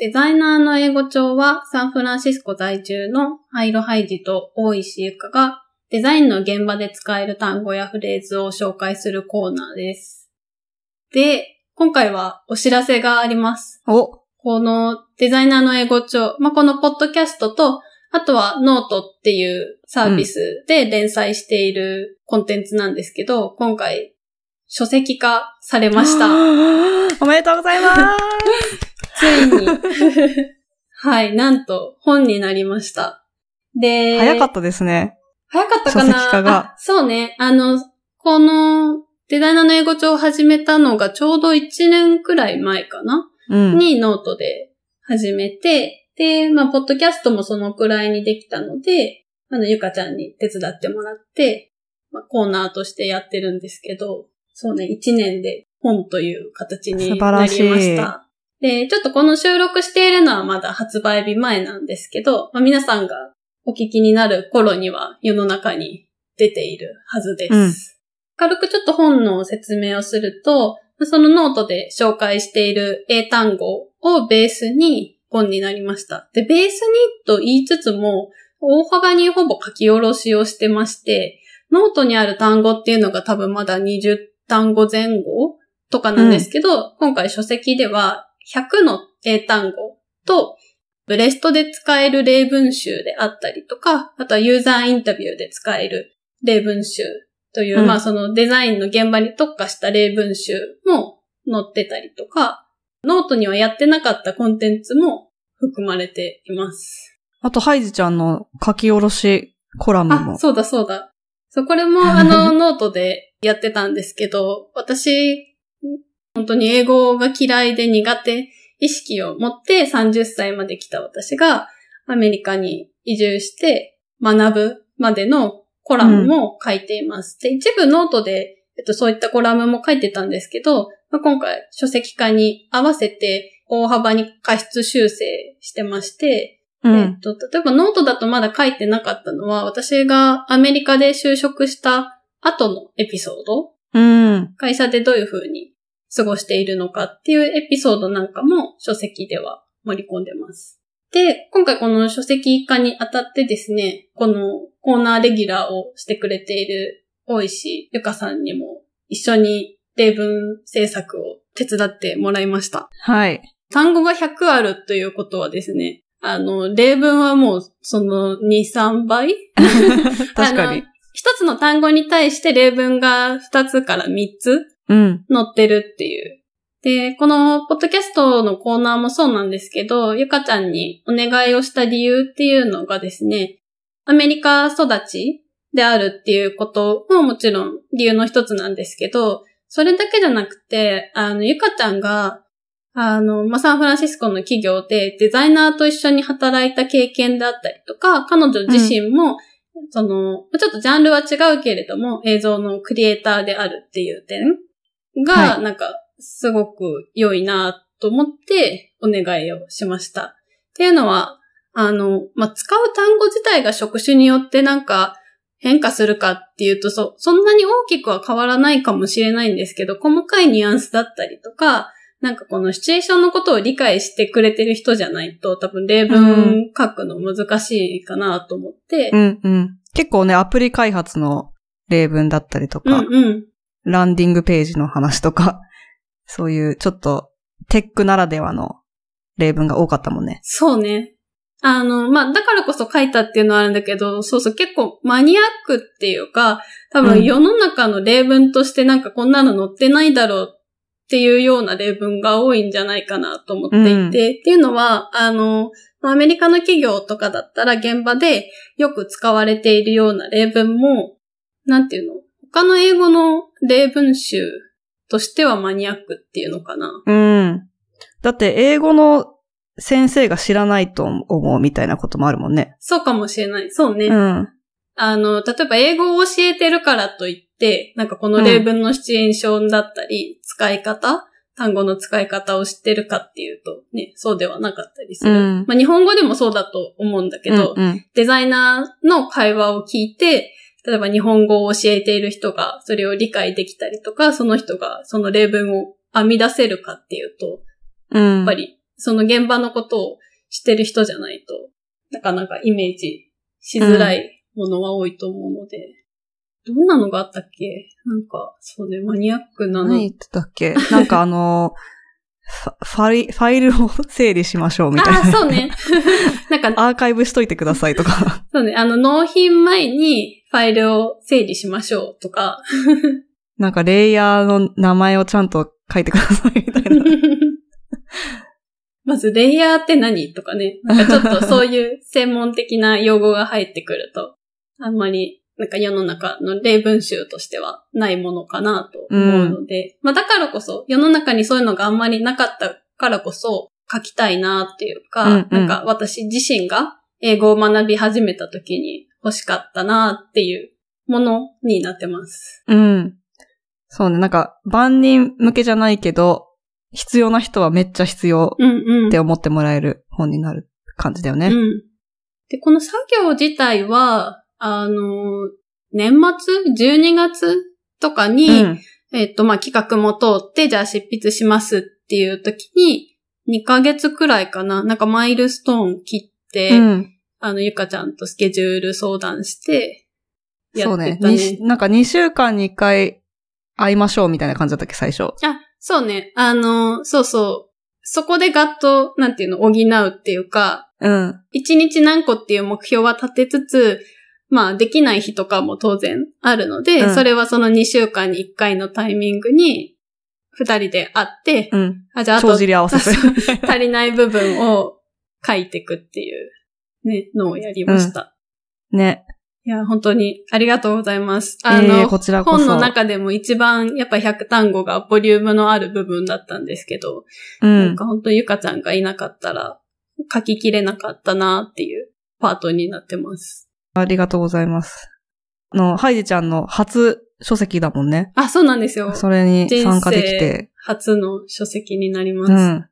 デザイナーの英語帳はサンフランシスコ在住の灰色ハイジと大石ゆかがデザインの現場で使える単語やフレーズを紹介するコーナーです。で、今回はお知らせがあります。おこのデザイナーの英語帳、まあ、このポッドキャストと、あとはノートっていうサービスで連載しているコンテンツなんですけど、今回書籍化されました。おめでとうございま ついに。はい、なんと本になりました。で、す。早かったですね。早かったかな？書籍化があそうね。あの、このデザイナーの英語帳を始めたのがちょうど1年くらい前かな、うん。にノートで始めて、で、まあ、ポッドキャストもそのくらいにできたので、あの、ゆかちゃんに手伝ってもらって、まあ、コーナーとしてやってるんですけど、そうね、1年で本という形に素晴なりらしいました。で、ちょっとこの収録しているのはまだ発売日前なんですけど、まあ、皆さんがお聞きになる頃には世の中に出ているはずです。うん軽くちょっと本の説明をすると、そのノートで紹介している英単語をベースに本になりました。で、ベースにと言いつつも、大幅にほぼ書き下ろしをしてまして、ノートにある単語っていうのが多分まだ20単語前後とかなんですけど、今回書籍では100の英単語と、ブレストで使える例文集であったりとか、あとはユーザーインタビューで使える例文集という、うんまあそのデザインの現場に特化した例文集も載ってたりとか、ノートにはやってなかったコンテンツも含まれています。あと、ハイジちゃんの書き下ろしコラムあ、も。そうだそうだ。そう、これもあの ノートでやってたんですけど、私、本当に英語が嫌いで苦手意識を持って30歳まで来た私がアメリカに移住して学ぶまでのコラムも書いています。で、一部ノートで、えっと、そういったコラムも書いてたんですけど、まあ、今回書籍化に合わせて大幅に加筆修正してまして、うん。えっと、例えばノートだとまだ書いてなかったのは、私がアメリカで就職した後のエピソード、うん。会社でどういう風に過ごしているのかっていうエピソードなんかも書籍では盛り込んでます。で、今回この書籍化にあたってですね、このコーナーレギュラーをしてくれている大石ゆかさんにも一緒に例文制作を手伝ってもらいました。はい。単語が100あるということはですね、あの、例文はもうその2、3倍？確かに。一つの単語に対して例文が2つから3つうん。載ってるっていう。で、このポッドキャストのコーナーもそうなんですけど、ゆかちゃんにお願いをした理由っていうのがですね、アメリカ育ちであるっていうことももちろん理由の一つなんですけど、それだけじゃなくて、あの、ゆかちゃんが、あの、まあ、サンフランシスコの企業でデザイナーと一緒に働いた経験だったりとか、彼女自身も、その、ちょっとジャンルは違うけれども、映像のクリエイターであるっていう点が、はいなんか、すごく良いなと思ってお願いをしました。っていうのは、あの、まあ、使う単語自体が職種によってなんか変化するかっていうと、そ、そんなに大きくは変わらないかもしれないんですけど、細かいニュアンスだったりとか、なんかこのシチュエーションのことを理解してくれてる人じゃないと、多分例文書くの難しいかなと思ってう、んうん。結構ね、アプリ開発の例文だったりとうんか、うん。ランディングページの話とか、そういうちょっとテックならではの例文が多かったもんね。そうね。あの、まあ、だからこそ書いたっていうのはあるんだけど、そうそう、結構マニアックっていうか、多うん分世の中の例文としてなんかこんなの載ってないだろうっていうような例文が多いんじゃないかなと思っていて、うんっていうのは、あの、アメリカの企業とかだったら現場でよく使われているような例文も、なんていうの？他の英語の例文集としてはマニアックっていうのかな。うん。だって英語の先生が知らないと思うみたいなこともあるもんね。そうかもしれない。そうね。うん。あの、例えば英語を教えてるからといって、なんかこの例文のシチュエーションだったり、使い方、単語の使い方を知ってるかっていうと、ね、そうではなかったりする。うんまあ日本語でもそうだと思うんだけど、うんうんデザイナーの会話を聞いて、例えば日本語を教えている人がそれを理解できたりとか、その人がその例文を編み出せるかっていうと、うん。やっぱりその現場のことを知ってる人じゃないと、なかなかイメージしづらいものは多いと思うので、どんなのがあったっけ？なんか、そうね、マニアックなの。何言ってたっけ？なんかあの、ファイファイルを整理しましょうみたいな。あ、そうね。なんか、アーカイブしといてくださいとか。そうね、あの、納品前にファイルを整理しましょうとか。なんかレイヤーの名前をちゃんと書いてくださいみたいな。まず、レイヤーって何とかね。なんかちょっとそういう専門的な用語が入ってくると、あんまり、なんか世の中の例文集としてはないものかなと思うので、まあだからこそ、世の中にそういうのがあんまりなかったからこそ、書きたいなっていうか、うんうんなんか私自身が英語を学び始めた時に欲しかったなっていうものになってます。うん。そうね、なんか万人向けじゃないけど、必要な人はめっちゃ必要うんうん。って思ってもらえる本になる感じだよね。うん。で、この作業自体は、あの、年末 ?12 月とかに、うん。えっと、まあ、企画も通って、じゃあ執筆しますっていう時に、2ヶ月くらいかな、なんかマイルストーン切って、うん。あの、ゆかちゃんとスケジュール相談して、やそうねってたね。になんか2週間に1回会いましょうみたいな感じだったっけ、最初。あ、そうね。あの、そうそう。そこでガッと、なんていうの、補うっていうか、うん。一日何個っていう目標は立てつつ、まあ、できない日とかも当然あるので、うんそれはその2週間に1回のタイミングに、二人で会って、うん。あ、じゃああと帳尻合わせて。足りない部分を書いていくっていう、ね、のをやりました。ね。いや、本当にありがとうございます。あの、えーこちらこそ本の中でも一番やっぱ100単語がボリュームのある部分だったんですけど、うなんん。か本当ゆかちゃんがいなかったら書ききれなかったなっていうパートになってます。ありがとうございます。あの、ハイジちゃんの初書籍だもんね。あ、そうなんですよ。それに参加できて、初の書籍になります。うん。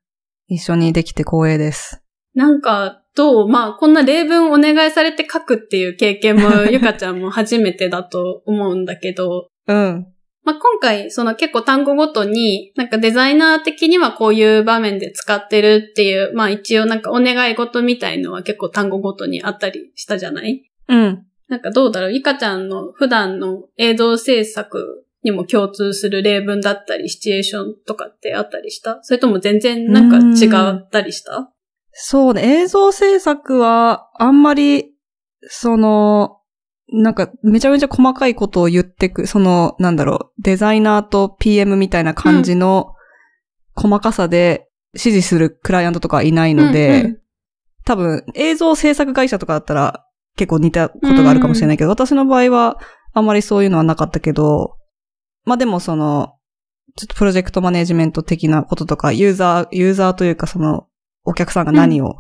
一緒にできて光栄です。なんか、どうまあ、こんな例文お願いされて書くっていう経験も ゆかちゃんも初めてだと思うんだけど、うん。まあ、今回、その結構単語ごとに、なんかデザイナー的にはこういう場面で使ってるっていう、まあ一応なんかお願い事みたいのは結構単語ごとにあったりしたじゃない？うん。なんかどうだろうゆかちゃんの普段の映像制作にも共通する例文だったり、シチュエーションとかってあったりした？それとも全然なんか違ったりした？そうね、映像制作は、あんまり、その、なんか、めちゃめちゃ細かいことを言ってく、その、なんだろう、デザイナーと PM みたいな感じの細かさで指示するクライアントとかいないので、うんうん。多分、映像制作会社とかだったら結構似たことがあるかもしれないけど、私の場合はあんまりそういうのはなかったけど、まあでもその、ちょっとプロジェクトマネジメント的なこととか、ユーザー、ユーザーというかその、お客さんが何を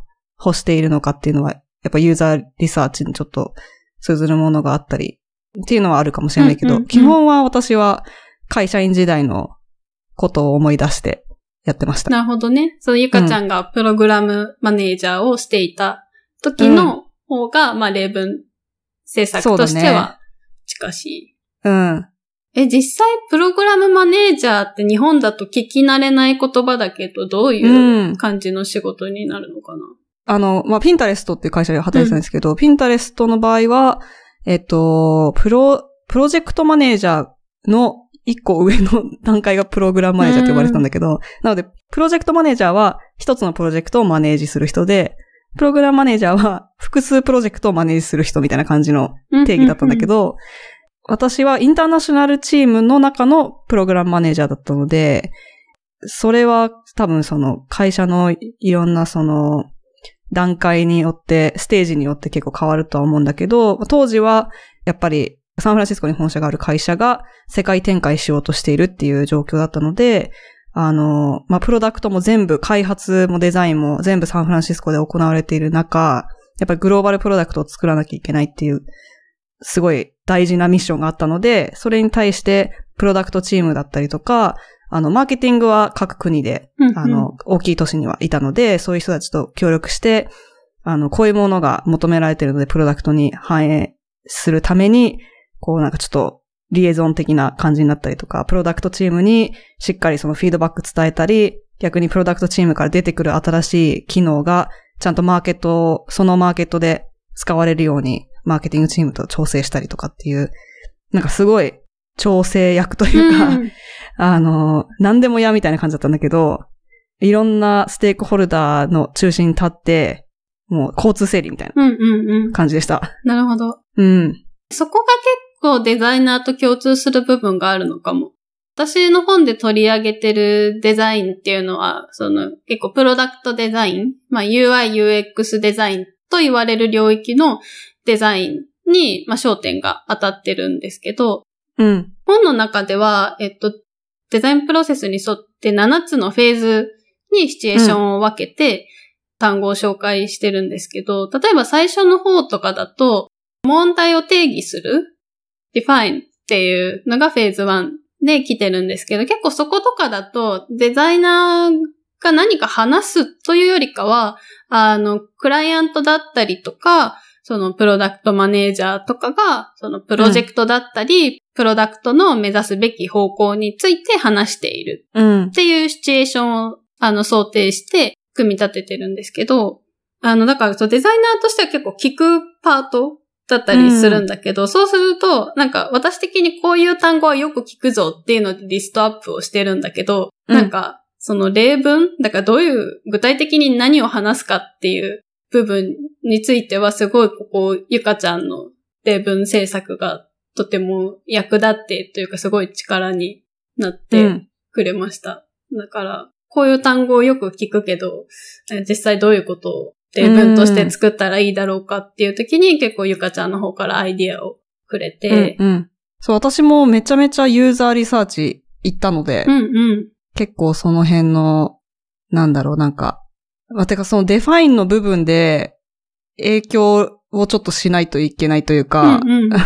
欲しているのかっていうのは、やっぱユーザーリサーチにちょっと通ずるものがあったり、っていうのはあるかもしれないけど、うんうんうん基本は私は会社員時代のことを思い出してやってました。なるほどね。そのゆかちゃんがプログラムマネージャーをしていた時の方が、まあ例文制作としては近しい。うん。え、実際プログラムマネージャーって日本だと聞き慣れない言葉だけど、どういう感じの仕事になるのかな、あの、まあ、ピンタレストっていう会社で働いてたんですけど、ピンタレストの場合は、えっと、プロ、プロジェクトマネージャーの一個上の段階がプログラムマネージャーって呼ばれてたんだけど、なので、プロジェクトマネージャーは一つのプロジェクトをマネージする人で、プログラムマネージャーは複数プロジェクトをマネージする人みたいな感じの定義だったんだけど、私はインターナショナルチームの中のプログラムマネージャーだったので、それは多分その会社のいろんなその段階によって、ステージによって結構変わるとは思うんだけど、当時はやっぱりサンフランシスコに本社がある会社が世界展開しようとしているっていう状況だったので、あの、まあ、プロダクトも全部、開発もデザインも全部サンフランシスコで行われている中、やっぱりグローバルプロダクトを作らなきゃいけないっていう、すごい大事なミッションがあったので、それに対して、プロダクトチームだったりとか、あの、マーケティングは各国で、うんうん。あの、大きい都市にはいたので、そういう人たちと協力して、あの、こういうものが求められているので、プロダクトに反映するために、こうなんかちょっと、リエゾン的な感じになったりとか、プロダクトチームにしっかりそのフィードバック伝えたり、逆にプロダクトチームから出てくる新しい機能が、ちゃんとマーケットを、そのマーケットで使われるように、マーケティングチームと調整したりとかっていう、なんかすごい調整役というか、うん あの、何でも嫌みたいな感じだったんだけど、いろんなステークホルダーの中心に立って、もう交通整理みたいなうんうんうん。感じでした。なるほど。うん。そこが結構デザイナーと共通する部分があるのかも。私の本で取り上げてるデザインっていうのは、その結構プロダクトデザイン、まあ UI、UX デザインと言われる領域のデザインに、まあ焦点が当たってるんですけど、うん。本の中では、えっと、デザインプロセスに沿って7つのフェーズにシチュエーションを分けて、単語を紹介してるんですけど、例えば最初の方とかだと、問題を定義する define っていうのがフェーズ1で来てるんですけど、結構そことかだと、デザイナーが何か話すというよりかは、あの、クライアントだったりとか、そのプロダクトマネージャーとかが、そのプロジェクトだったり、プロダクトの目指すべき方向について話しているうんっ。ていうシチュエーションを、あの、想定して、組み立ててるんですけど、あの、だから、そう、デザイナーとしては結構聞くパートだったりするんだけど、そうすると、なんか、私的にこういう単語はよく聞くぞっていうのでリストアップをしてるんだけど、うんなんか、その例文だからどういう、具体的に何を話すかっていう部分については、すごいここ、ゆかちゃんの例文制作がとても役立ってというか、すごい力になって、うん。くれました。だから、こういう単語をよく聞くけど、え実際どういうことを例文として作ったらいいだろうかっていう時に結構ゆかちゃんの方からアイディアをくれて、うん。うん。そう、私もめちゃめちゃユーザーリサーチ行ったので、うんうん。結構その辺の、なんだろう、なんか、まあ、てかその define の部分で影響をちょっとしないといけないというか、うんうん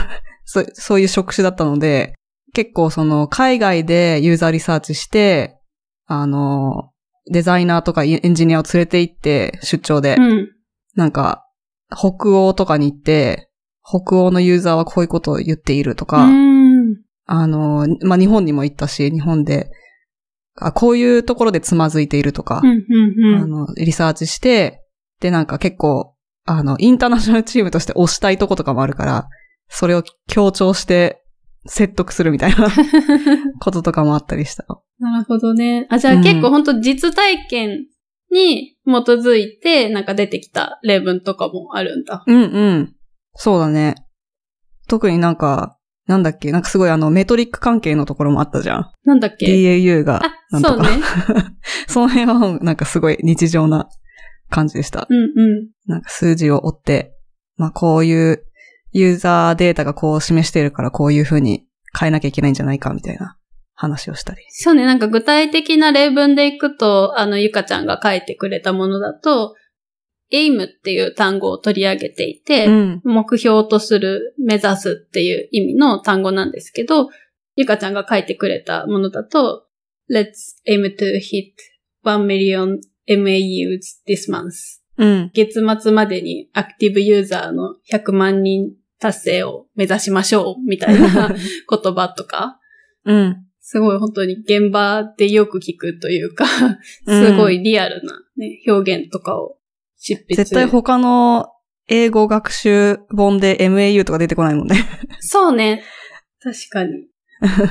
そそういう職種だったので、結構その海外でユーザーリサーチして、あの、デザイナーとかエンジニアを連れて行って出張で、うん。なんか、北欧とかに行って、北欧のユーザーはこういうことを言っているとか、うん。あの、まあ、日本にも行ったし、日本で、あ、こういうところでつまずいているとかう、んうんうん。あの、リサーチして、で、なんか結構、あの、インターナショナルチームとして推したいとことかもあるから、それを強調して説得するみたいな こととかもあったりした。なるほどね。あ、じゃあうん結構本当実体験に基づいてなんか出てきた例文とかもあるんだ。うんうん。そうだね。特になんか、なんだっけ、なんかすごいあの、メトリック関係のところもあったじゃん。なんだっけ？DAU が、あ。そうね。その辺はなんかすごい日常な感じでした。うんうん。なんか数字を追って、まあこういうユーザーデータがこう示しているからこういう風に変えなきゃいけないんじゃないかみたいな話をしたり。そうね、なんか具体的な例文でいくと、あの、ゆかちゃんが書いてくれたものだと、aim っていう単語を取り上げていて、うん。目標とする、目指すっていう意味の単語なんですけど、ゆかちゃんが書いてくれたものだと、Let's aim to hit 1 million MAUs this month. うん。月末までにアクティブユーザーの100万人達成を目指しましょうみたいな 言葉とか、うん。すごい本当に現場でよく聞くというか、すごいリアルな、ね、表現とかを執筆。絶対他の英語学習本で MAU とか出てこないもんね。そうね。確かに。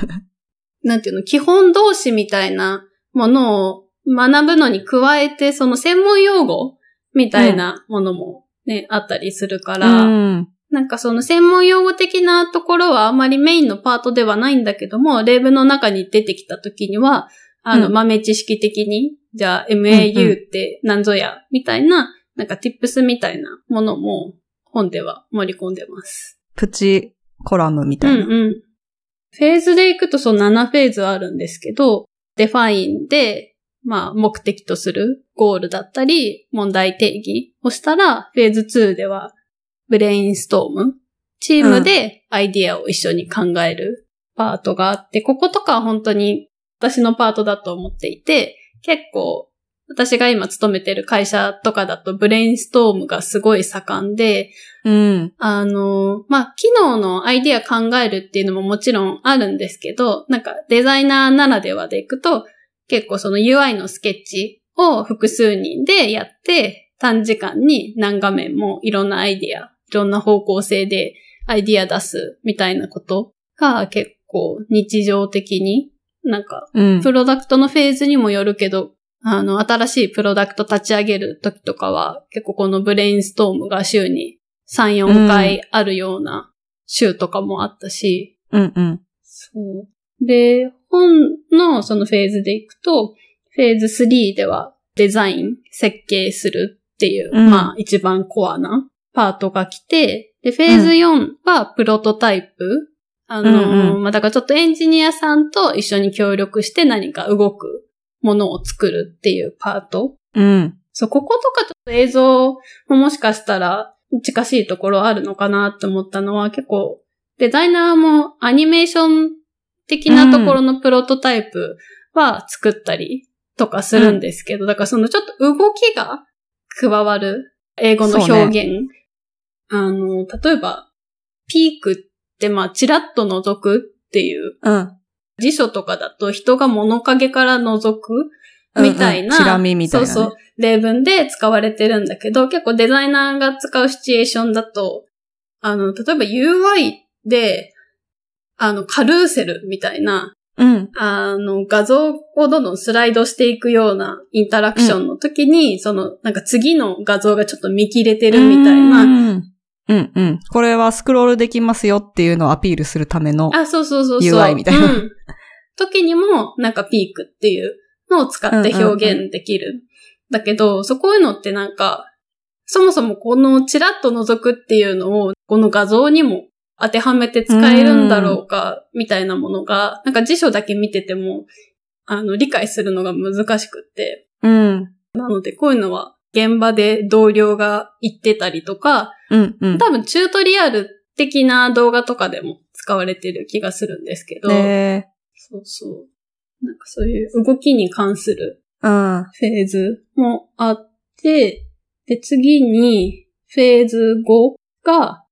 なんていうの、基本動詞みたいなものを学ぶのに加えて、その専門用語みたいなものもね、あったりするから、うん。なんかその専門用語的なところはあんまりメインのパートではないんだけども、例文の中に出てきた時には、あの、うん豆知識的に、じゃあうんう MAU って何ぞや、みたいな、なんか tips みたいなものも本では盛り込んでます。プチコラムみたいな。うんうん。フェーズでいくとそう7フェーズあるんですけど、define で、まあ目的とするゴールだったり、問題定義をしたら、フェーズ2では、ブレインストーム。チームでアイディアを一緒に考えるパートがあって、こことかは本当に私のパートだと思っていて、結構私が今勤めてる会社とかだとブレインストームがすごい盛んで、うん。あの、まあ、機能のアイディア考えるっていうのももちろんあるんですけど、なんかデザイナーならではでいくと、結構その UI のスケッチを複数人でやって、短時間に何画面もいろんなアイディア、いろんな方向性でアイディア出すみたいなことが結構日常的になんかうん。プロダクトのフェーズにもよるけど、あの、新しいプロダクト立ち上げる時とかは、結構このブレインストームが週に3、4回あるような週とかもあったし、うんうん。そう。で、本のそのフェーズでいくと、フェーズ3ではデザイン、設計するっていう、うんまあ一番コアなパートが来て、で、フェーズ4はプロトタイプ。あの、うんうんまあだからちょっとエンジニアさんと一緒に協力して何か動くものを作るっていうパート。うん。そう、こことかちょっと映像ももしかしたら近しいところあるのかなって思ったのは結構デザイナーもアニメーション的なところのプロトタイプは作ったりとかするんですけど、だからそのちょっと動きが加わる英語の表現。あの、例えば、ピークってまあチラッと覗くっていう。うん。辞書とかだと人が物陰から覗くみたいな、うんうんチラ見みたいなね。そうそう、例文で使われてるんだけど、結構デザイナーが使うシチュエーションだと、あの、例えば UI で、あの、カルーセルみたいな、うん。あの、画像をどんどんスライドしていくようなインタラクションの時に、その、なんか次の画像がちょっと見切れてるみたいな、うん。うんうん。これはスクロールできますよっていうのをアピールするための。あ、そうそうそうそう。UI みたいなうん。時にも、なんかピークっていうのを使って表現できる。だけど、そこいうのってなんか、そもそもこのチラッと覗くっていうのを、この画像にも当てはめて使えるんだろうか、みたいなものが、なんか辞書だけ見てても、あの、理解するのが難しくって。うん。なので、こういうのは、現場で同僚が言ってたりとか、うんうん。多分チュートリアル的な動画とかでも使われてる気がするんですけど、で、そうそう。なんかそういう動きに関するうん。フェーズもあって、で、次にフェーズ5が、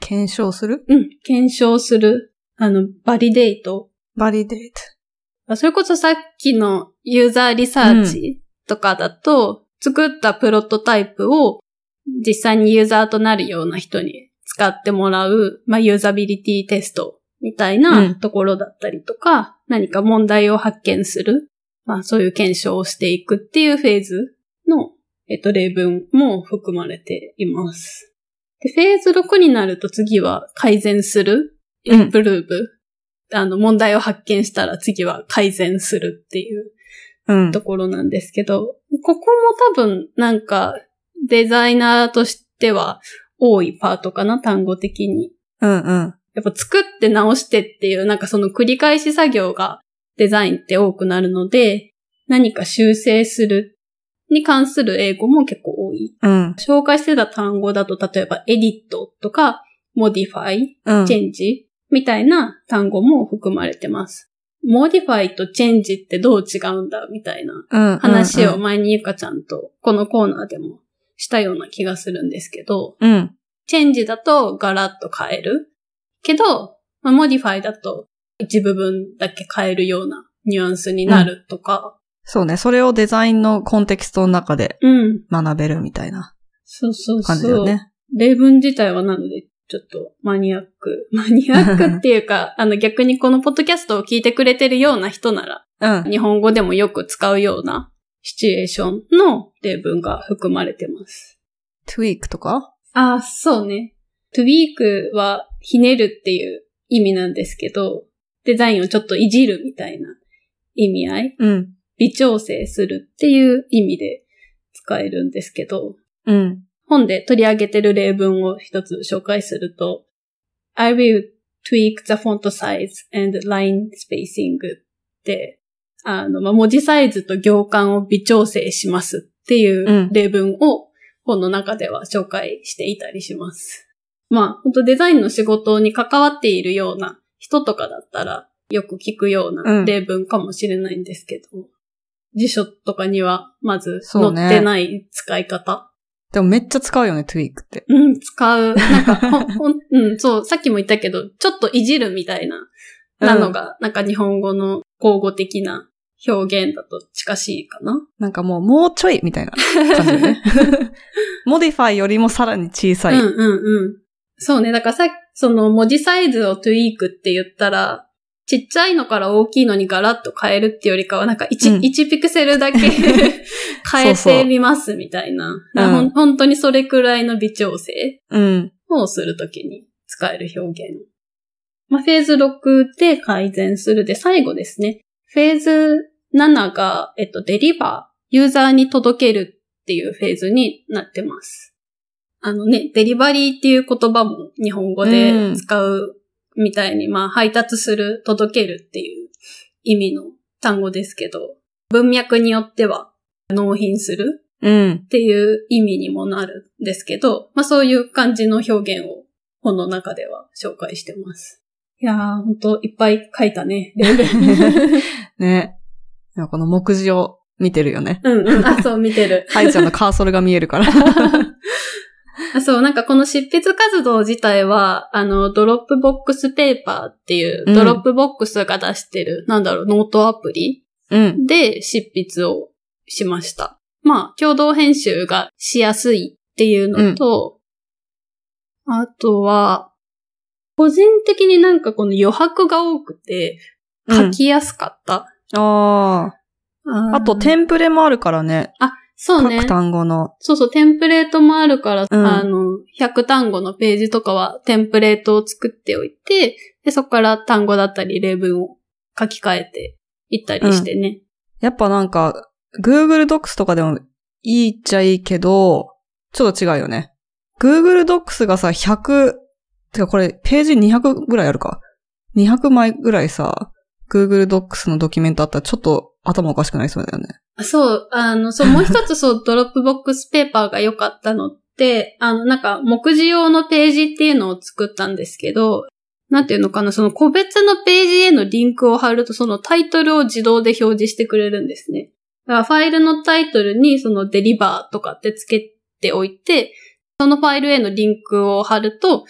検証する？うん、検証する、あの、 validate。validate。あそれこそさっきのユーザーリサーチとかだと、作ったプロトタイプを実際にユーザーとなるような人に使ってもらう、まあ、ユーザビリティテストみたいうなんところだったりとか、何か問題を発見する、まあ、そういう検証をしていくっていうフェーズの、えっと、例文も含まれています。で、フェーズ6になると次は改善する、イうんンプルーブ。あの、問題を発見したら次は改善するっていううん。ところなんですけど、ここも多分なんかデザイナーとしては多いパートかな、単語的に。うんうん。やっぱ作って直してっていうなんかその繰り返し作業がデザインって多くなるので、何か修正するに関する英語も結構多い。うん。紹介してた単語だと例えばエディットとか modify うん。チェンジみたいな単語も含まれてます。 modify とチェンジってどう違うんだみたいなうん。話をうん。前にゆかちゃんとこのコーナーでもしたような気がするんですけど、うん。チェンジだとガラッと変える。けど、まあ、 modify だと一部分だけ変えるようなニュアンスになるとか。そうね。それをデザインのコンテキストの中でうん。学べるみたいなそうそう感じだそう。よね。例文自体はなので、ちょっとマニアック。マニアックっていうか、あの逆にこのポッドキャストを聞いてくれてるような人なら、うん。日本語でもよく使うようなシチュエーションの例文が含まれてます。tweak とか？ああ、そうね。to weak はひねるっていう意味なんですけど、デザインをちょっといじるみたいな意味合い、うん。微調整するっていう意味で使えるんですけど、うん。本で取り上げてる例文を一つ紹介すると、I will tweak the font size and line spacing って、あの、まあ、文字サイズと行間を微調整しますっていううん例文を本の中では紹介していたりします。まあ、本当デザインの仕事に関わっているような人とかだったらよく聞くよううなん例文かもしれないんですけど、辞書とかにはまず載ってない使い方でもめっちゃ使うよね、tweak って。うん、使う。なんか、ほん、ほん、うん、そう、さっきも言ったけど、ちょっといじるみたいな、なのが、なんか日本語の口語的な表現だと近しいかな？なんかもう、もうちょいみたいな感じでね。modify よりもさらに小さい。うんうんうん。そうね。だからさその文字サイズを tweak って言ったら、ちっちゃいのから大きいのにガラッと変えるってよりかは、なんか 1,、うん1ピクセルだけ 変えてみますみたいな。本当にそれくらいの微調整うん。をするときに使える表現。まあ、フェーズ6で改善するで、最後ですね。フェーズ7が、えっと、デリバー、ユーザーに届けるっていうフェーズになってます。あのね、デリバリーっていう言葉も日本語で使うみたいに、まあ、配達する、届けるっていう意味の単語ですけど、文脈によっては納品するうん。っていう意味にもなるんですけど、まあそういう感じの表現を本の中では紹介してます。いやー、ほんといっぱい書いたね。ね。この目次を見てるよね。うんうん、あ、そう、見てる。ハイちゃんのカーソルが見えるから。あそう、なんかこの執筆活動自体は、あの、 Dropbox Paper っていう、うん Dropbox が出してる、なんだろう、ノートアプリうん。で執筆をしました。まあ、共同編集がしやすいっていうのと、あとは、個人的になんかこの余白が多くて、書きやすかった。ああ。あと、テンプレもあるからね。そうね各。単語の。そうそう、テンプレートもあるから、うんあの、100単語のページとかはテンプレートを作っておいて、で、そこから単語だったり例文を書き換えていったりしてね。やっぱなんか、Google Docs とかでもいいっちゃいいけど、ちょっと違うよね。Google Docs がさ、100、てかこれページ200ぐらいあるか。200枚ぐらいさ、Google Docs のドキュメントあったらちょっと頭おかしくなりそうだよね。そう、あの、そう、もう一つそう、Dropbox Paper が良かったのって、あの、なんか、目次用のページっていうのを作ったんですけど、なんていうのかな、その個別のページへのリンクを貼ると、そのタイトルを自動で表示してくれるんですね。だからファイルのタイトルにその deliver とかってつけておいて、そのファイルへのリンクを貼ると、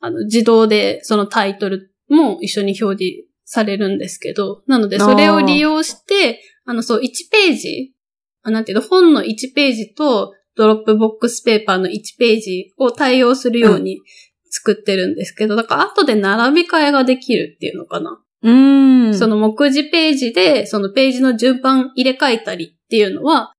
あの、自動でそのタイトルも一緒に表示されるんですけど、なのでそれを利用して、あの、そう、1ページ、あなんていうの、本の1ページと Dropbox Paper の1ページを対応するように作ってるんですけど、だから後で並び替えができるっていうのかな。うーん。その目次ページで、そのページの順番入れ替えたりっていうのは、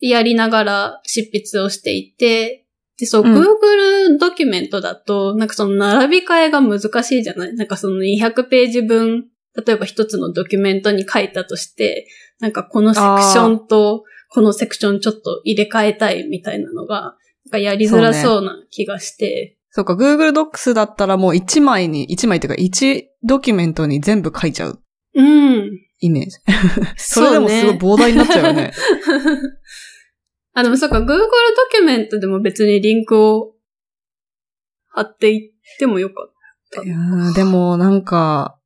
やりながら執筆をしていて、で、そう、うん Google ドキュメントだと、なんかその並び替えが難しいじゃない？なんかその200ページ分、例えば一つのドキュメントに書いたとして、なんかこのセクションと、このセクションちょっと入れ替えたいみたいなのが、なんかやりづらそうな気がして、そうか、Google Docs だったらもう1枚に、1枚っていうか1ドキュメントに全部書いちゃううん。イメージ。それでもすごい膨大になっちゃうよね。あ、でもそうか、Google ドキュメントでも別にリンクを貼っていってもよかった。いやーでもなんか、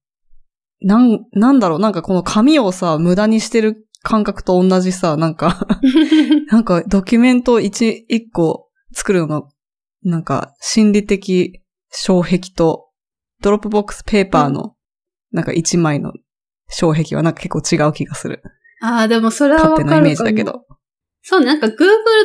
なん、なんだろう、なんかこの紙をさ、無駄にしてる感覚と同じさ、なんか、なんかドキュメント一、一個作るのの、なんか心理的障壁と、 Dropbox Paper の、なんか一枚の障壁はなんか結構違う気がする。ああ、でもそれはわかるかも勝手なイメージだけど。そうね、なんか Google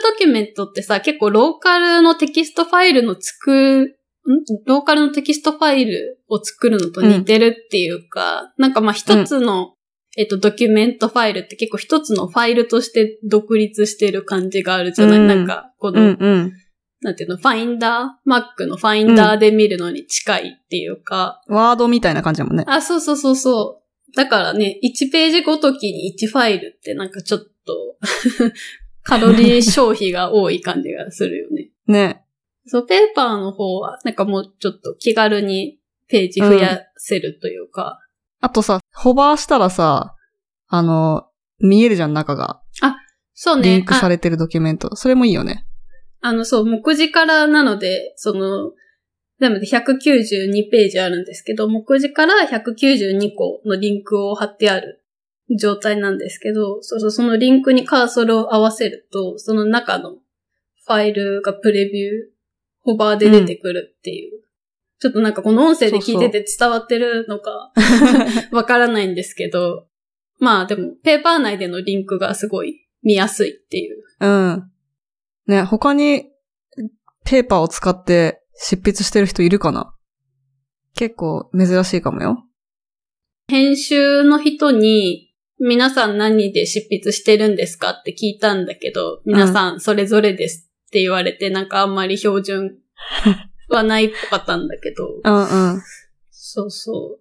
ドキュメントってさ、結構ローカルのテキストファイルの作る、ん？ローカルのテキストファイルを作るのと似てるっていうか、なんかまあ一つの、えっと、ドキュメントファイルって結構一つのファイルとして独立してる感じがあるじゃない、うんなんか、こうの、んうん。なんていうの、ファインダー ?Mac のファインダーで見るのに近いっていうか、ワードみたいな感じだもんね。あ、そうそうそうそう。だからね、1ページごときに1ファイルってなんかちょっと、カロリー消費が多い感じがするよね。ね。そう、ペーパーの方は、なんかもうちょっと気軽にページ増やせるというか、あとさ、ホバーしたらさ、あの、見えるじゃん、中が。そうね。リンクさあれてるドキュメント。それもいいよね。あの、そう、目次からなので、その、なので192ページあるんですけど、目次から192個のリンクを貼ってある状態なんですけど、そうそう、そのリンクにカーソルを合わせると、その中のファイルがプレビュー、ホバーで出てくるっていう。ちょっとなんかこの音声で聞いてて伝わってるのか わからないんですけど、まあでも、ペーパー内でのリンクがすごい見やすいっていう。うん。ね、他にペーパーを使って執筆してる人いるかな？結構珍しいかもよ。編集の人に、皆さん何で執筆してるんですかって聞いたんだけど、皆さんそれぞれですって言われて、なんかあんまり標準はないっぽかったんだけど、うんうん。そうそう。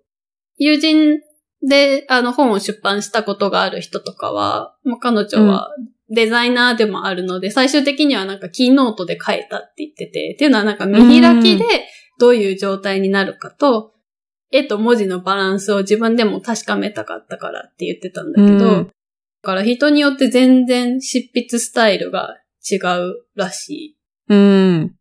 友人で、あの、本を出版したことがある人とかは、まあ、彼女はデザイナーでもあるので、最終的にはなんかキーノートで書いたって言ってて、っていうのはなんか見開きでどういう状態になるかと、絵と文字のバランスを自分でも確かめたかったからって言ってたんだけど、うんだから人によって全然執筆スタイルが違うらしい。うん。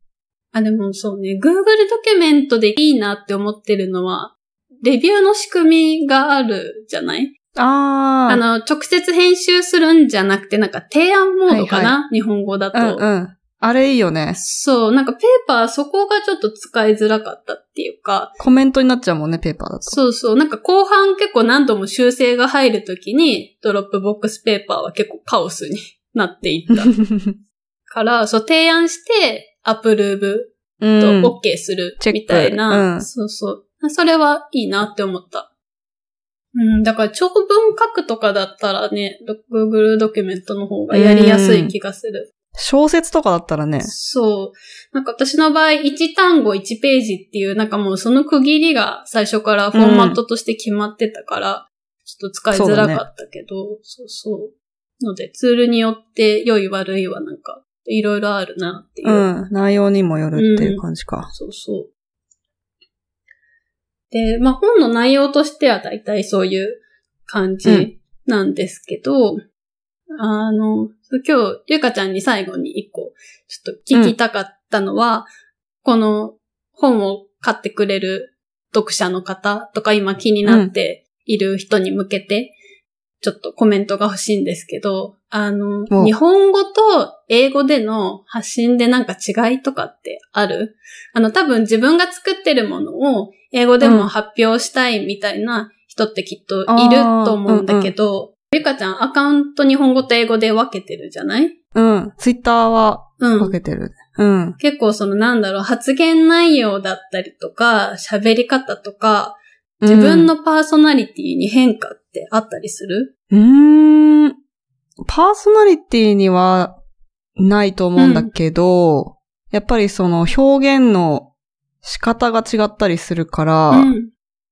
あ、でもそうね、Google ドキュメントでいいなって思ってるのは、レビューの仕組みがあるじゃない？あー。あの、直接編集するんじゃなくて、なんか提案モードかな、日本語だと、うんうん。あれいいよね。そう、なんか Paper そこがちょっと使いづらかったっていうか、コメントになっちゃうもんね、 Paper だと。そうそう、なんか後半結構何度も修正が入るときに、 Dropbox Paper は結構カオスになっていった から、そう提案して、アプローブうん。と OK するみたいな、うんそうそう。それはいいなって思った。うん、だから長文書くとかだったらね、ド Google ドキュメントの方がやりやすい気がする。小説とかだったらね。そう。なんか私の場合、1単語1ページっていう、なんかもうその区切りが最初からフォーマットとして決まってたから、ちょっと使いづらかったけど、そう,、そうので、ツールによって良い悪いはなんか、いろいろあるなっていう。うん。内容にもよるっていう感じか。そうそう。で、まあ本の内容としては大体そういう感じなんですけど、あの、今日、ゆかちゃんに最後に一個、ちょっと聞きたかったのは、この本を買ってくれる読者の方とか今気になっている人に向けて、ちょっとコメントが欲しいんですけど、あの、お。日本語と英語での発信でなんか違いとかってある？あの、多分自分が作ってるものを英語でも発表したいみたいな人ってきっといると思うんだけど、ゆかちゃんアカウント日本語と英語で分けてるじゃない？うん。ツイッターはうん。分けてる。うん。結構そのなんだろう、発言内容だったりとか、喋り方とか、自分のパーソナリティに変化ってあったりする？うん。うーん。パーソナリティにはないと思うんだけど、やっぱりその表現の仕方が違ったりするから、うん。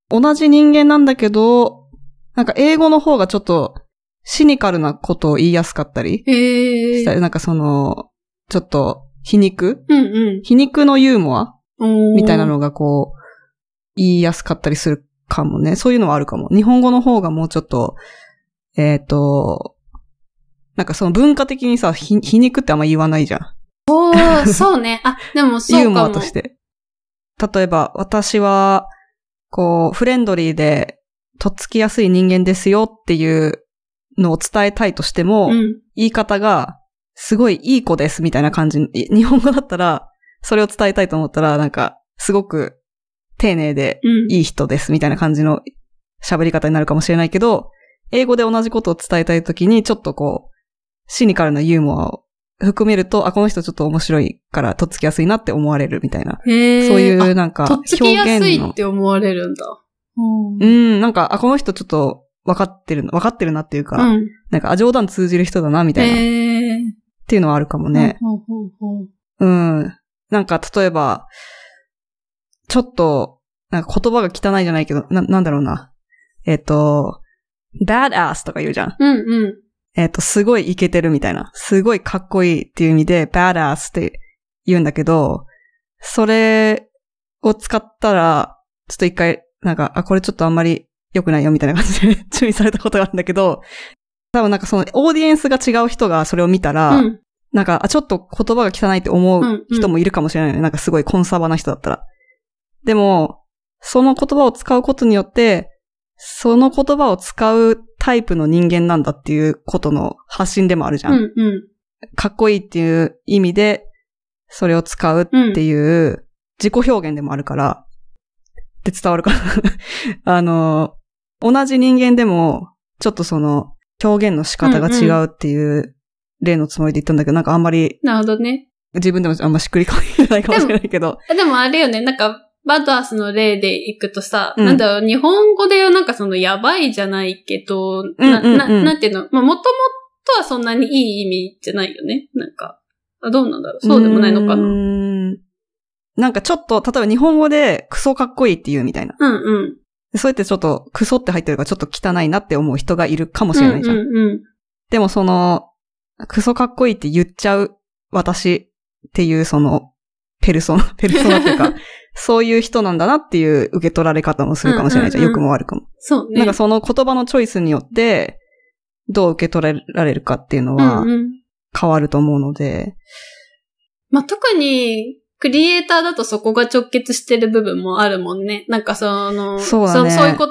同じ人間なんだけど、なんか英語の方がちょっとシニカルなことを言いやすかったり。したり、なんかその、ちょっと皮肉？うん皮肉のユーモア？うん。みたいなのがこう、言いやすかったりするかもね。そういうのはあるかも。日本語の方がもうちょっと、えっ、と、なんかその文化的にさ、ひ皮肉ってあんま言わないじゃん。おー、そうね。あ、でもそうかも。ユーモアとして。例えば、私は、こう、フレンドリーで、とっつきやすい人間ですよっていうのを伝えたいとしても、うん。言い方が、すごいいい子ですみたいな感じ。い日本語だったら、それを伝えたいと思ったら、なんか、すごく丁寧でうん。いい人ですみたいな感じの喋り方になるかもしれないけど、英語で同じことを伝えたいときに、ちょっとこう、シニカルなユーモアを含めると、あ、この人ちょっと面白いからとっつきやすいなって思われるみたいな。そういうあなんか、とっつきやすい表現のって思われるんだ。うんうん、なんか、あ、この人ちょっと分かってる、分かってるなっていうか、うん。なんか、あ、冗談通じる人だな、みたいな、っへー。ていうのはあるかもね。ほうほうほううん。なんか、例えば、ちょっと、なんか言葉が汚いじゃないけど、な、なんだろうな。えっ、と、badass とか言うじゃん。うんうん。えっ、と、すごいイケてるみたいな。すごいかっこいいっていう意味で、badass って言うんだけど、それを使ったら、ちょっと一回、なんか、あ、これちょっとあんまり良くないよみたいな感じで注意されたことがあるんだけど、多分なんかそのオーディエンスが違う人がそれを見たら、うん。なんか、あ、ちょっと言葉が汚いって思う人もいるかもしれないよね。なんかすごいコンサバな人だったら。でも、その言葉を使うことによって、その言葉を使うタイプの人間なんだっていうことの発信でもあるじゃ。うんんうん。かっこいいっていう意味で、それを使うっていう自己表現でもあるから、って伝わるかな あの、同じ人間でも、ちょっとその、表現の仕方が違うっていう例のつもりで言ったんだけど、なんかあんまりなるほどね。自分でもあんましっくりこないかもしれないけど。でもあれよね、なんか、バドアースの例でいくとさ、うんなんだろう、日本語でなんかそのやばいじゃないけど、うんうんうんな、な、なんていうの、まあ、もともとはそんなにいい意味じゃないよね。なんか、あどうなんだろう？そうでもないのかな。んなんかちょっと、例えば日本語でクソかっこいいって言うみたいな。うんうん。そうやってちょっとクソって入ってるからちょっと汚いなって思う人がいるかもしれないじゃん。うんうんうん。でもその、クソかっこいいって言っちゃう私っていうその、ペルソナ、ペルソナっていうか、そういう人なんだなっていう受け取られ方もするかもしれないじゃん。うんうんうん良くも悪くも。そうね。なんかその言葉のチョイスによって、どう受け取られるかっていうのはうんうん。変わると思うので、まあ、特に、クリエイターだとそこが直結してる部分もあるもんね。なんかその、そうだねそういう言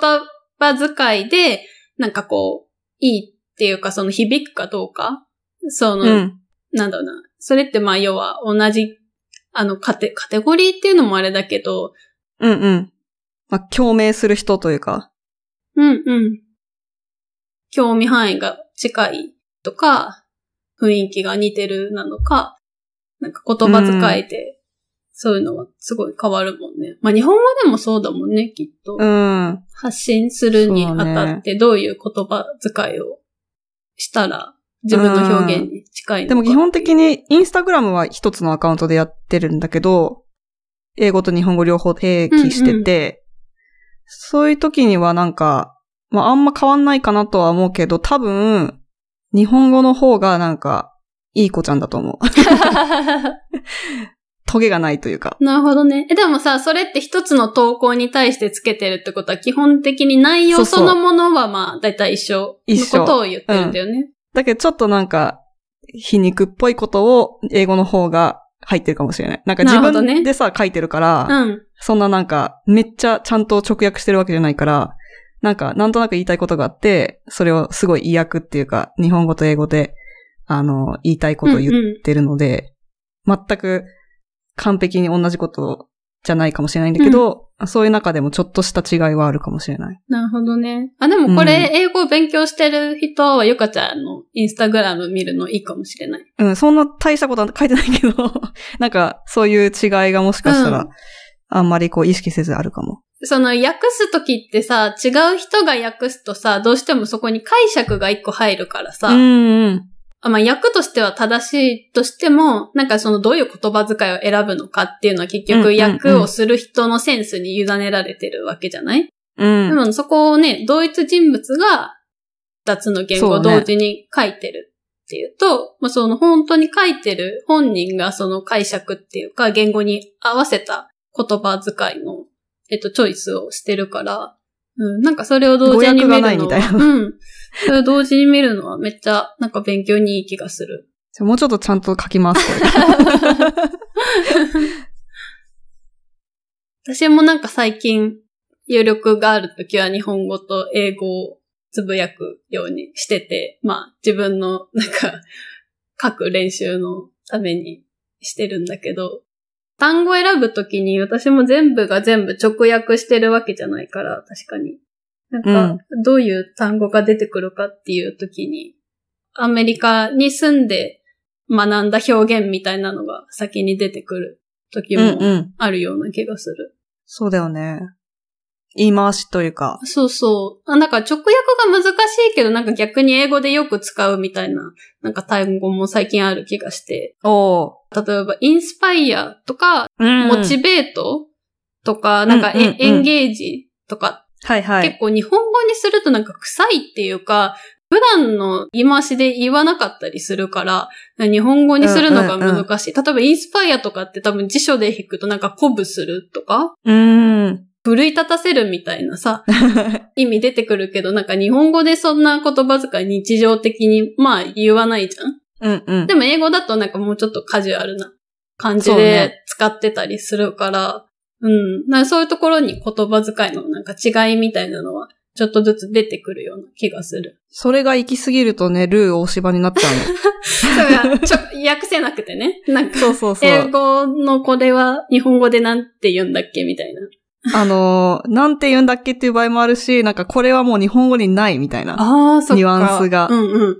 葉遣いで、なんかこう、いいっていうか、その響くかどうか？その、うん。なんだろうな。それってまあ要は同じ、あの、カテ、カテゴリーっていうのもあれだけど、うんうん。まあ、共鳴する人というか、うんうん。興味範囲が近いとか、雰囲気が似てるなのか、なんか言葉遣いで、そういうのはすごい変わるもんね。まあ日本語でもそうだもんね、きっと。うん。発信するにあたってどういう言葉遣いをしたら自分の表現に近いのか。でも基本的にインスタグラムは一つのアカウントでやってるんだけど、英語と日本語両方併記してて、そういう時にはなんか、まああんま変わんないかなとは思うけど、多分、日本語の方がなんか、いい子ちゃんだと思う。トゲがないというか。なるほどね。え、でもさ、それって一つの投稿に対してつけてるってことは基本的に内容そのものはまあ、だいたい一緒の一緒ことを言ってるんだよね。だけどちょっとなんか、皮肉っぽいことを英語の方が入ってるかもしれない。なんか自分でさ、書いてるから、うん。そんななんか、めっちゃちゃんと直訳してるわけじゃないから、なんか、なんとなく言いたいことがあって、それをすごい意訳っていうか、日本語と英語で、あの、言いたいことを言ってるので、全く完璧に同じことじゃないかもしれないんだけど、そういう中でもちょっとした違いはあるかもしれない。なるほどね。あ、でもこれ、英語を勉強してる人は、ゆかちゃんのインスタグラム見るのいいかもしれない。うん、そんな大したことは書いてないけど、なんか、そういう違いがもしかしたら、うんあんまりこう意識せずあるかも。その訳すときってさ、違う人が訳すとさ、どうしてもそこに解釈が一個入るからさ、うんうん。あまあ、訳としては正しいとしても、なんかそのどういう言葉遣いを選ぶのかっていうのは結局うんうんうん訳をする人のセンスに委ねられてるわけじゃない、うん。でもそこをね、同一人物が二つの言語を同時に書いてるっていうと、まあその本当に書いてる本人がその解釈っていうか言語に合わせた言葉遣いの、えっと、チョイスをしてるから、うん、なんかそれを同時に見るのは、うん。それを同時に見るのはめっちゃなんか勉強にいい気がする。じゃあもうちょっとちゃんと書きます。私もなんか最近、有力があるときは日本語と英語をつぶやくようにしてて、まあ自分のなんか書く練習のためにしてるんだけど、単語を選ぶときに私も全部が全部直訳してるわけじゃないから、確かに。なんか、どういう単語が出てくるかっていうときに、アメリカに住んで学んだ表現みたいなのが先に出てくる時うんもうん。あるような気がする。そうだよね。言い回しというか。そうそう。あなんか直訳が難しいけど、なんか逆に英語でよく使うみたいな、なんか単語も最近ある気がして。お例えば、インスパイアとか、うんモチベートとか、なんかエ,、うんうんうんエンゲージとか、はいはい。結構日本語にするとなんか臭いっていうか、普段の言い回しで言わなかったりするから、日本語にするのが難しい。例えば、インスパイアとかって多分辞書で引くとなんか鼓舞するとか、うーん。奮い立たせるみたいなさ、意味出てくるけど、なんか日本語でそんな言葉遣い日常的に、まあ言わないじゃんうんうん。でも英語だとなんかもうちょっとカジュアルな感じで使ってたりするから、うん。なんかそういうところに言葉遣いのなんか違いみたいなのは、ちょっとずつ出てくるような気がする。それが行き過ぎるとね、ルー大芝になっちゃ うそれがちょ訳せなくてね。なんの。か、そうそうそう。英語のこれは日本語でなんて言うんだっけみたいな。あのー、なんて言うんだっけっていう場合もあるし、なんかこれはもう日本語にないみたいな。ああ、そっか。ニュアンスがうんうん。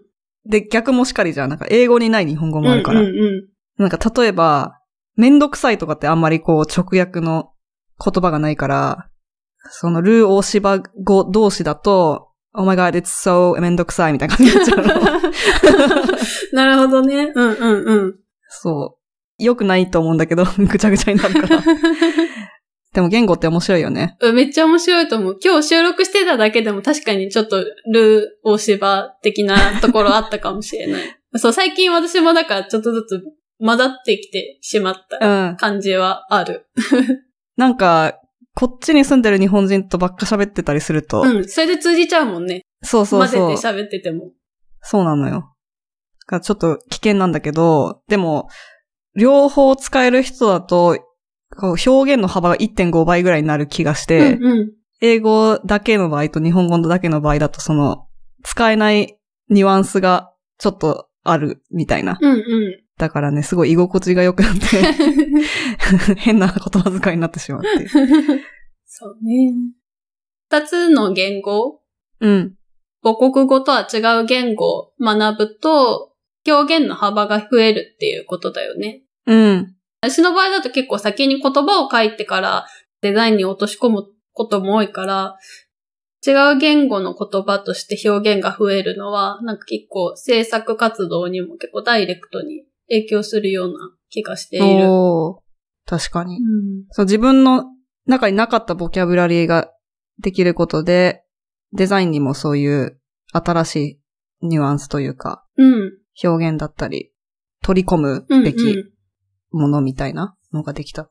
で、逆もしかりじゃん。なんか英語にない日本語もあるから。うんうんうん。なんか例えば、めんどくさいとかってあんまりこう直訳の言葉がないから、そのルー大芝語同士だと、Oh my god, it's so めんどくさいみたいな感じになっちゃうの。なるほどね。うんうんうん。そう。良くないと思うんだけど、ぐちゃぐちゃになるから。でも言語って面白いよね。うんめっちゃ面白いと思う。今日収録してただけでも確かにちょっとルー大芝的なところあったかもしれない。そう、最近私もだからちょっとずつ混ざってきてしまったうん。感じはある。なんか、こっちに住んでる日本人とばっか喋ってたりすると、うん。それで通じちゃうもんね。そうそうそう。混ぜて喋ってても。そうなのよ。ちょっと危険なんだけど、でも、両方使える人だと、こう表現の幅が1.5倍ぐらいになる気がして、うんうん。英語だけの場合と日本語だけの場合だと、その、使えないニュアンスがちょっとあるみたいな。うんうん。だからね、すごい居心地が良くなって、変な言葉遣いになってしまって。そうね。二つの言語、うん。母国語とは違う言語を学ぶと、表現の幅が増えるっていうことだよね。うん。私の場合だと結構先に言葉を書いてからデザインに落とし込むことも多いから、違う言語の言葉として表現が増えるのは、なんか結構制作活動にも結構ダイレクトに影響するような気がしている。確かに。うんそう、自分の中になかったボキャブラリーができることで、デザインにもそういう新しいニュアンスというか、うん。表現だったり、取り込むべきんものみたいなのができた。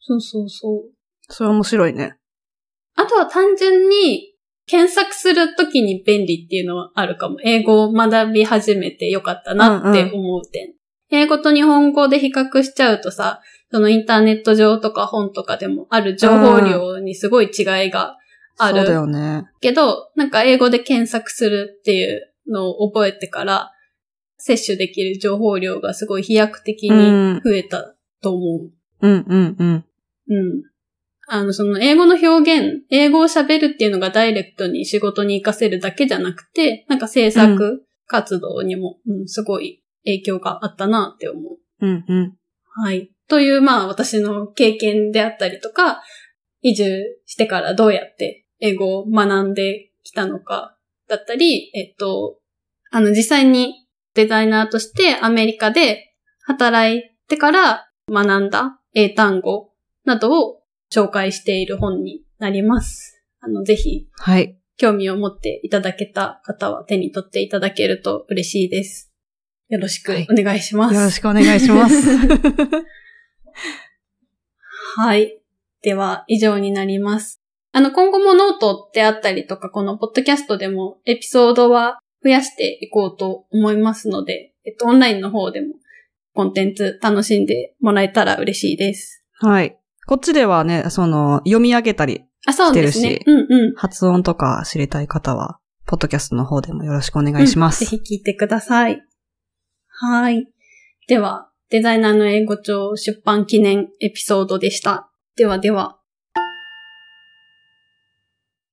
そうそうそう。それ面白いね。あとは単純に検索するときに便利っていうのはあるかも。英語を学び始めてよかったなって思う点。英語と日本語で比較しちゃうとさ、そのインターネット上とか本とかでもある情報量にすごい違いがあそうだるよね。けど、なんか英語で検索するっていうのを覚えてから、摂取できる情報量がすごい飛躍的に増えたと思う。うんうんうん。うん。あの、その英語の表現、英語を喋るっていうのがダイレクトに仕事に活かせるだけじゃなくて、なんか制作活動にも、うん、すごい影響があったなって思う。うんうん。はい。という、まあ私の経験であったりとか、移住してからどうやって英語を学んできたのかだったり、えっと、あの実際にデザイナーとしてアメリカで働いてから学んだ英単語などを紹介している本になります。あの、ぜひはい。興味を持っていただけた方は手に取っていただけると嬉しいです。よろしくお願いします。よろしくお願いします。はい。では、以上になります。あの、今後もノートであったりとか、このポッドキャストでもエピソードは増やしていこうと思いますので、えっと、オンラインの方でもコンテンツ楽しんでもらえたら嬉しいです。はい。こっちではね、その、読み上げたり、あ、そうですねしてるし。うんうん。発音とか知りたい方は、ポッドキャストの方でもよろしくお願いします。うんぜひ聞いてください。はい。では、デザイナーの英語帳出版記念エピソードでした。ではでは。